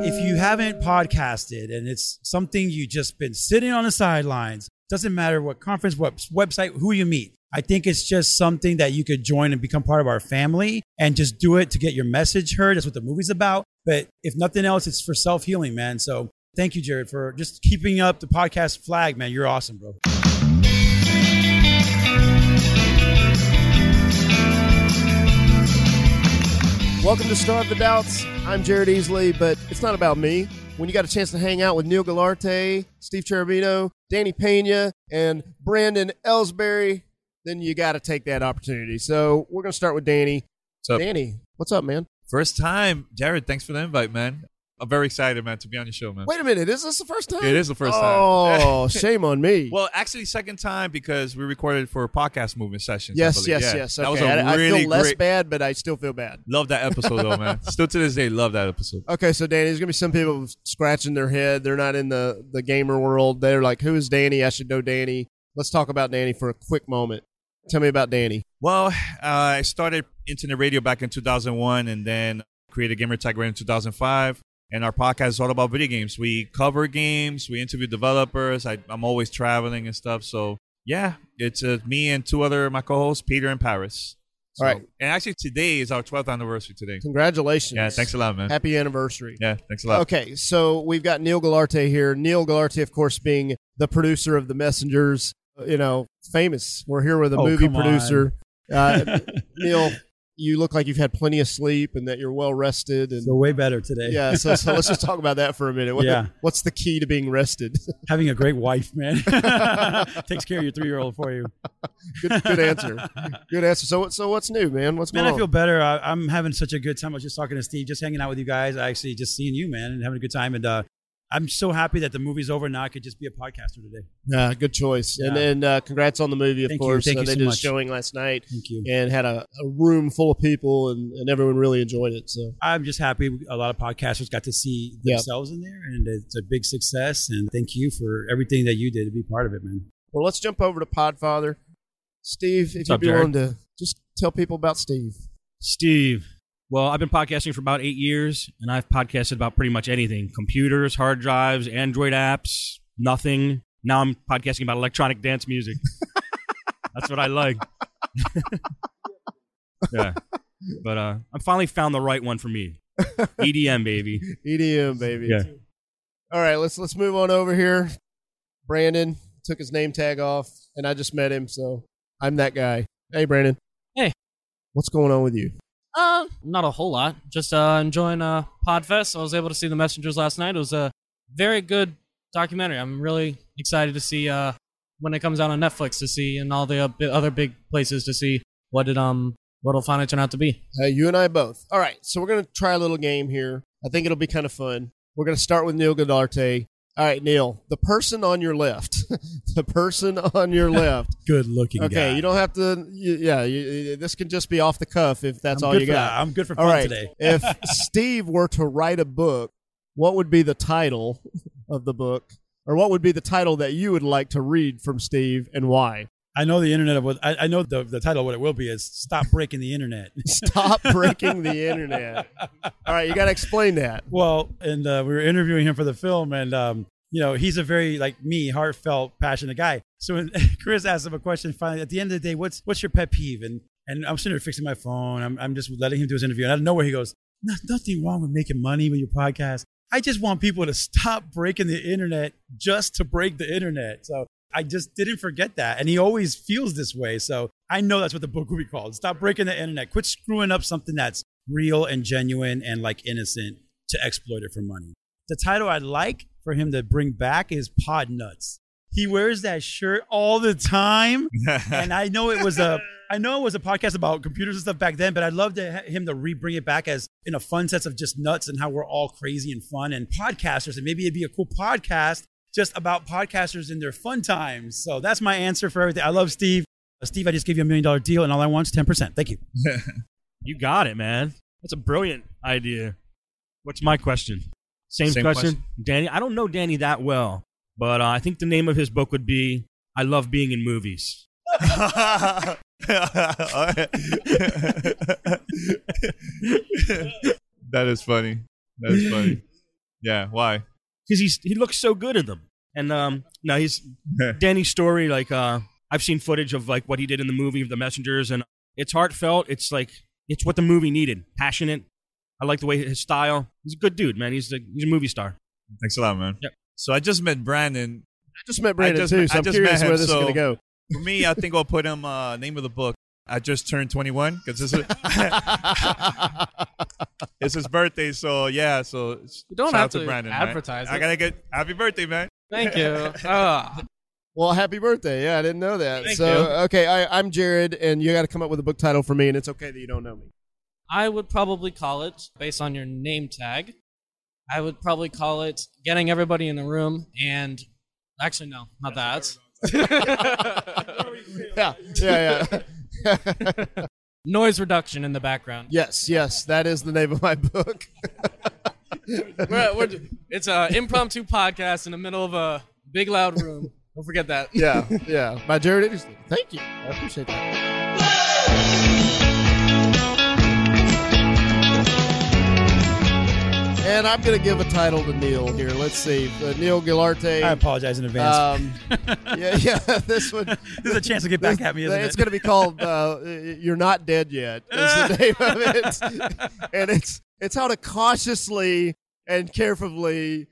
if you haven't podcasted and it's something you just been sitting on the sidelines, doesn't matter what conference, what website, who you meet. I think it's just something that you could join and become part of our family and just do it to get your message heard. That's what the movie's about. But if nothing else, it's for self healing, man. So thank you, Jared, for just keeping up the podcast flag, man. You're awesome, bro. Welcome to Starve the Doubts. I'm Jared Easley, but it's not about me. When you got a chance to hang out with Neil Galarte, Steve Cherubino, Danny Pena, and Brandon Ellsbury, then you got to take that opportunity. So we're going to start with Danny. What's up? Danny, what's up, man? First time, Jared. Thanks for the invite, man. I'm very excited, man, to be on your show, man. Wait a minute, is this the first time? It is the first time. Oh, shame on me. Well, actually, second time because we recorded for podcast movement sessions. Yes, yes, Yeah. yes. That was Okay, a I, I really feel less great. bad, but I still feel bad. Love that episode, though, man. Still to this day, love that episode. Okay, so Danny, there's gonna be some people scratching their head. They're not in the the gamer world. They're like, "Who is Danny? I should know Danny." Let's talk about Danny for a quick moment. Tell me about Danny. Well, uh, I started internet radio back in 2001, and then created Gamer Radio in 2005. And our podcast is all about video games. We cover games, we interview developers. I, I'm always traveling and stuff. So yeah, it's uh, me and two other my co-hosts, Peter and Paris. So, All right. And actually, today is our 12th anniversary. Today. Congratulations. Yeah, thanks a lot, man. Happy anniversary. Yeah, thanks a lot. Okay, so we've got Neil Galarte here. Neil Galarte, of course, being the producer of The Messengers, you know, famous. We're here with a Oh, movie producer. Uh, Neil, you look like you've had plenty of sleep and that you're well rested. And So way better today. yeah, so, so let's just talk about that for a minute. What, Yeah. What's the key to being rested? Having a great wife, man. Takes care of your three year old for you. good, good answer. Good answer. So, what- so what's new, man? What's Man, going I feel better. I, I'm having such a good time. I was just talking to Steve, just hanging out with you guys. I actually just seeing you, man, and having a good time. And uh, I'm so happy that the movie's over. Now I could just be a podcaster today. Yeah, good choice. And Yeah. and uh, congrats on the movie, of Thank you. course. Thank Uh, you they so did much. a showing last night Thank you. and had a, a room full of people, and, and everyone really enjoyed it. So I'm just happy a lot of podcasters got to see Yeah. themselves in there, and it's a big success. And thank you for everything that you did to be part of it, man. Well, let's jump over to Podfather. Steve, if you'd up, be Jared? willing to just tell people about Steve. Steve. Well, I've been podcasting for about eight years, and I've podcasted about pretty much anything computers, hard drives, Android apps, nothing. Now I'm podcasting about electronic dance music. That's what I like. yeah. But uh, I finally found the right one for me EDM, baby. EDM, baby. Yeah. All right, let's let's move on over here. Brandon took his name tag off, and I just met him, so I'm that guy. Hey, Brandon. Hey. What's going on with you? Uh, not a whole lot. Just uh, enjoying uh, Podfest. I was able to see the Messengers last night. It was a very good documentary. I'm really excited to see uh, when it comes out on Netflix to see and all the uh, other big places to see what it um what it'll finally turn out to be. Uh, you and I both. All right, so we're gonna try a little game here. I think it'll be kind of fun. We're gonna start with Neil Galarte. All right, Neil, the person on your left, the person on your left. Good looking. Okay, guy. you don't have to. You, yeah, you, this can just be off the cuff if that's I'm all you for got. I'm good for All fun right. today. if Steve were to write a book, what would be the title of the book, or what would be the title that you would like to read from Steve, and why? I know the internet of what I, I know the the title of what it will be is "Stop Breaking the Internet." Stop breaking the internet. All right, you got to explain that. Well, and uh, we were interviewing him for the film, and um, you know, he's a very like me, heartfelt, passionate guy. So when Chris asked him a question, finally at the end of the day, what's what's your pet peeve? And and I'm sitting there fixing my phone. I'm I'm just letting him do his interview, and out of nowhere he goes, "Nothing wrong with making money with your podcast. I just want people to stop breaking the internet just to break the internet." So. I just didn't forget that. And he always feels this way. So I know that's what the book will be called. Stop breaking the internet. Quit screwing up something that's real and genuine and like innocent to exploit it for money. The title I'd like for him to bring back is Pod Nuts. He wears that shirt all the time. and I know it was a I know it was a podcast about computers and stuff back then, but I'd love to ha- him to re-bring it back as in a fun sense of just nuts and how we're all crazy and fun and podcasters. And maybe it'd be a cool podcast just about podcasters in their fun times. So that's my answer for everything. I love Steve. Uh, Steve, I just gave you a million dollar deal, and all I want is ten percent. Thank you. You got it, man. That's a brilliant idea. What's my question? Same, Same question. question. Danny. I don't know Danny that well, but uh, I think the name of his book would be "I Love Being in Movies." that is funny. That is funny. Yeah, why? Because he's he looks so good in them. And um, no, he's Danny's story. Like uh, I've seen footage of like what he did in the movie of the Messengers, and it's heartfelt. It's like it's what the movie needed. Passionate. I like the way his style. He's a good dude, man. He's a, he's a movie star. Thanks a lot, man. Yep. So I just met Brandon. I just met Brandon just- too, I so I'm just curious met him, where this so- is going to go. For me, I think I'll put him uh, name of the book. I just turned 21 because this is it's his birthday. So yeah, so You don't shout have out to to Brandon. man. advertise I gotta get happy birthday, man. Thank you. Ah. Well, happy birthday! Yeah, I didn't know that. Thank so, you. okay, I, I'm Jared, and you got to come up with a book title for me, and it's okay that you don't know me. I would probably call it, based on your name tag, I would probably call it Getting Everybody in the Room and. Actually, no, not that. Yeah, yeah, yeah. Noise reduction in the background. yes, yes, that is the name of my book. We're, we're, it's an impromptu podcast in the middle of a big, loud room. Don't forget that. yeah, yeah. By Jared Idrisley. Thank you. I appreciate that. And I'm going to give a title to Neil here. Let's see. Uh, Neil Gilarte. I apologize in advance. Um, yeah, yeah. This one. this is a chance to get back at me, it's it? going to be called uh, "You're Not Dead Yet." Is the name of it, and it's it's how to cautiously and carefully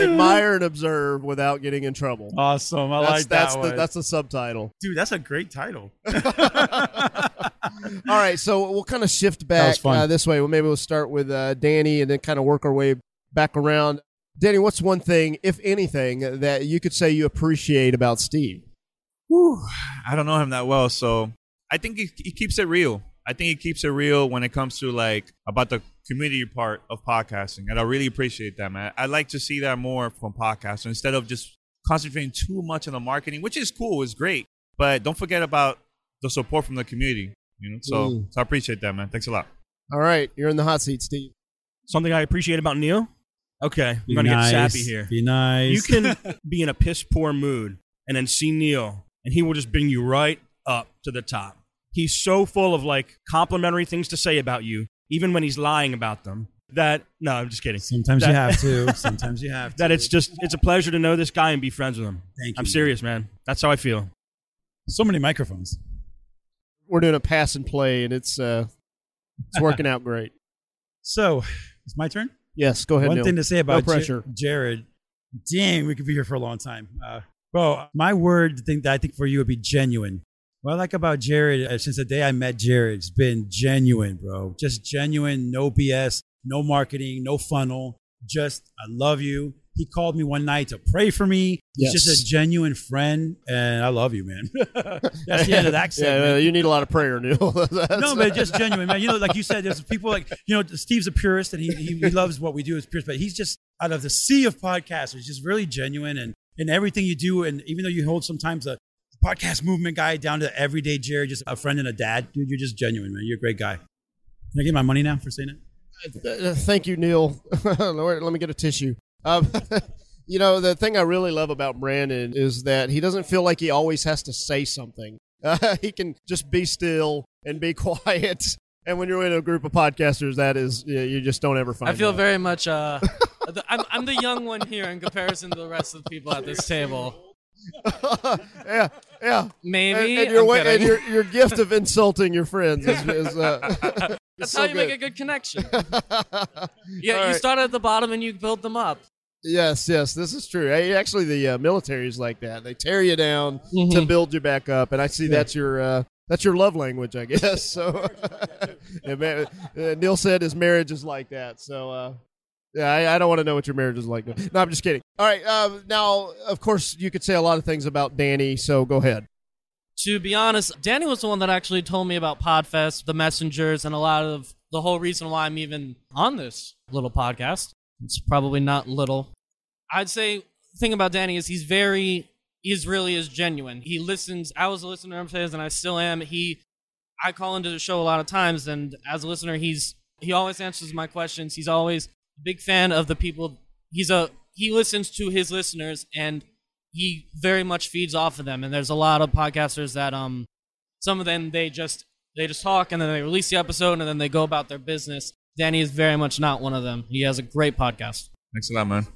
admire and observe without getting in trouble. awesome. I that's like that's that the that's the subtitle. Dude, that's a great title. All right, so we'll kind of shift back uh, this way. Well, maybe we'll start with uh, Danny and then kind of work our way back around. Danny, what's one thing, if anything, that you could say you appreciate about Steve? Whew, I don't know him that well, so I think he, he keeps it real. I think he keeps it real when it comes to like about the community part of podcasting, and I really appreciate that, man. I like to see that more from podcasters instead of just concentrating too much on the marketing, which is cool, is great, but don't forget about the support from the community. You know, so Mm. so I appreciate that, man. Thanks a lot. All right, you're in the hot seat, Steve. Something I appreciate about Neil. Okay, I'm gonna nice. get sappy here. Be nice. You can be in a piss poor mood and then see Neil, and he will just bring you right up to the top. He's so full of like complimentary things to say about you, even when he's lying about them. That no, I'm just kidding. Sometimes That- you have to. Sometimes you have to. That it's just it's a pleasure to know this guy and be friends with him. Thank you. I'm serious, man. That's how I feel. So many microphones. We're doing a pass and play, and it's uh, it's working out great. So, it's my turn. Yes, go ahead. One Neil. thing to say about No pressure. Jared. Dang, we could be here for a long time. Uh, bro, my word thing that I think for you would be genuine. What I like about Jared, uh, since the day I met Jared, it's been genuine, bro. Just genuine, no BS, no marketing, no funnel. Just, I love you. He called me one night to pray for me. He's Yes. just a genuine friend, and I love you, man. That's the end of that yeah, segment. uh, you need a lot of prayer, Neil. No, but just genuine, man. You know, like you said, there's people like you know, Steve's a purist and he he, he loves what we do as purists, but he's just out of the sea of podcasters, just really genuine and in everything you do. And even though you hold sometimes a podcast movement guy down to everyday Jerry, just a friend and a dad, dude, you're just genuine, man. You're a great guy. Can I get my money now for saying it? Uh, thank you, Neil. Lord, Let me get a tissue. Um, you know, the thing I really love about Brandon is that he doesn't feel like he always has to say something. Uh, he can just be still and be quiet. And when you're in a group of podcasters, that is, you just don't ever find. I feel very much. Uh, I'm, I'm the young one here in comparison to the rest of the people at this table. yeah, yeah. Maybe. And, and, your, way, and your your gift of insulting your friends is, is uh, That's is how so you make a good connection. Yeah, you start at the bottom and you build them up. Yes, yes, this is true. Hey, Actually, the uh, military is like that. They tear you down to Mhm. build you back up, and I see that's your uh, that's your love language, I guess. So, yeah, ma- uh, Neil said his marriage is like that. So, uh, yeah, I, I don't want to know what your marriage is like. No, I'm just kidding. All right, um, now, of course, you could say a lot of things about Danny. So, go ahead. To be honest, Danny was the one that actually told me about Podfest, the messengers, and a lot of the whole reason why I'm even on this little podcast. It's probably not little. I'd say the thing about Danny is he's very he's really is genuine. He listens. I was a listener of his, and I still am. He, I call into the show a lot of times, and as a listener, he's he always answers my questions. He's always a big fan of the people. He's a he listens to his listeners, and he very much feeds off of them. And there's a lot of podcasters that um, some of them they just they just talk, and then they release the episode, and then they go about their business. Danny is very much not one of them. He has a great podcast. Thanks a lot, man.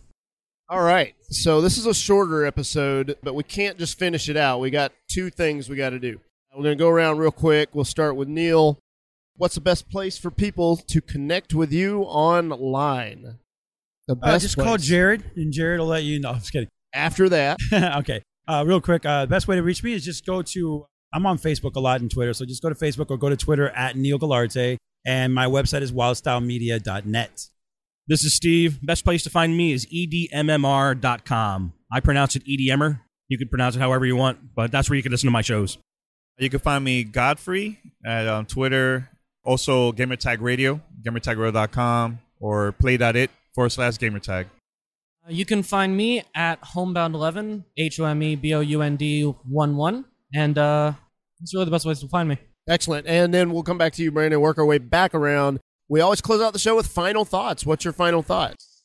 All right. So this is a shorter episode, but we can't just finish it out. We got two things we got to do. We're going to go around real quick. We'll start with Neil. What's the best place for people to connect with you online? The Uh, best just place. call Jared, and Jared will let you know. I'm just kidding. After that, okay. Uh, real quick, uh, the best way to reach me is just go to. I'm on Facebook a lot and Twitter, so just go to Facebook or go to Twitter at Neil Galarte, and my website is wildstylemedia.net. This is Steve. Best place to find me is E edmmr.com. I pronounce it EDMer. You can pronounce it however you want, but that's where you can listen to my shows. You can find me Godfrey at um, Twitter, also Gamertag Radio, gamertagradio.com, or play.it forward slash gamertag. Uh, You can find me at Homebound11, H O M E B O U N D 1 1. And uh, that's really the best place to find me. excellent. And then we'll come back to you, Brandon, work our way back around. We always close out the show with final thoughts. What's your final thoughts?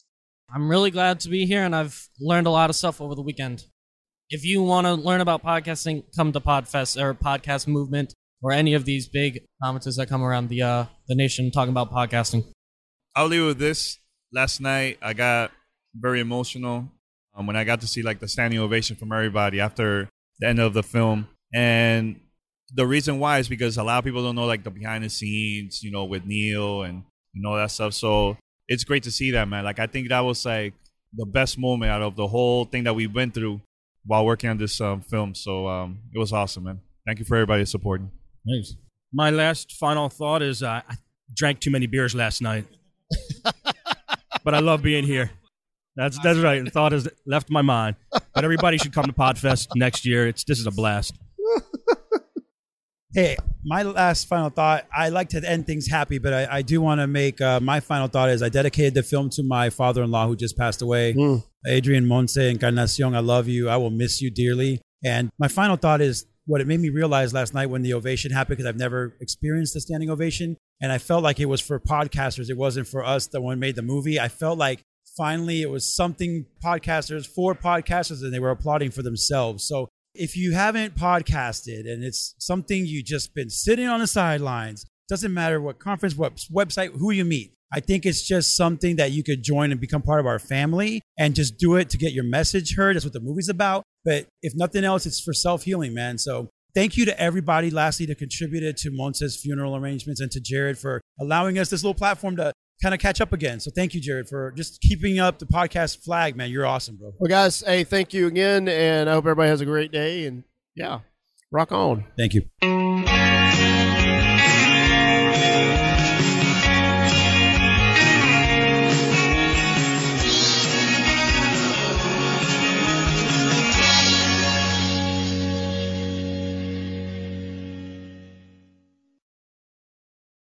I'm really glad to be here, and I've learned a lot of stuff over the weekend. If you want to learn about podcasting, come to Podfest or Podcast Movement or any of these big conferences that come around the uh, the nation talking about podcasting. I'll leave with this. Last night, I got very emotional um, when I got to see like the standing ovation from everybody after the end of the film. And the reason why is because a lot of people don't know like the behind the scenes, you know, with Neil and and all that stuff. So it's great to see that, man. Like I think that was like the best moment out of the whole thing that we went through while working on this um, film. So um, it was awesome, man. Thank you for everybody supporting. Thanks. My last final thought is uh, I drank too many beers last night, but I love being here. That's that's right. The thought has left my mind. But everybody should come to Podfest next year. It's this is a blast. Hey, my last final thought. I like to end things happy, but I, I do want to make uh, my final thought is I dedicated the film to my father-in-law who just passed away, Adrian Monse Encarnacion. I love you. I will miss you dearly. And my final thought is what it made me realize last night when the ovation happened because I've never experienced a standing ovation, and I felt like it was for podcasters. It wasn't for us. The one made the movie. I felt like finally it was something podcasters for podcasters, and they were applauding for themselves. So if you haven't podcasted and it's something you just been sitting on the sidelines, doesn't matter what conference, what website, who you meet. I think it's just something that you could join and become part of our family and just do it to get your message heard. That's what the movie's about. But if nothing else, it's for self healing, man. So thank you to everybody, lastly, that contributed to Monse's funeral arrangements and to Jared for allowing us this little platform to kind of catch up again. So thank you, Jared, for just keeping up the podcast flag, man. You're awesome, bro. Well, guys, hey, thank you again, and I hope everybody has a great day. And yeah, rock on. Thank you.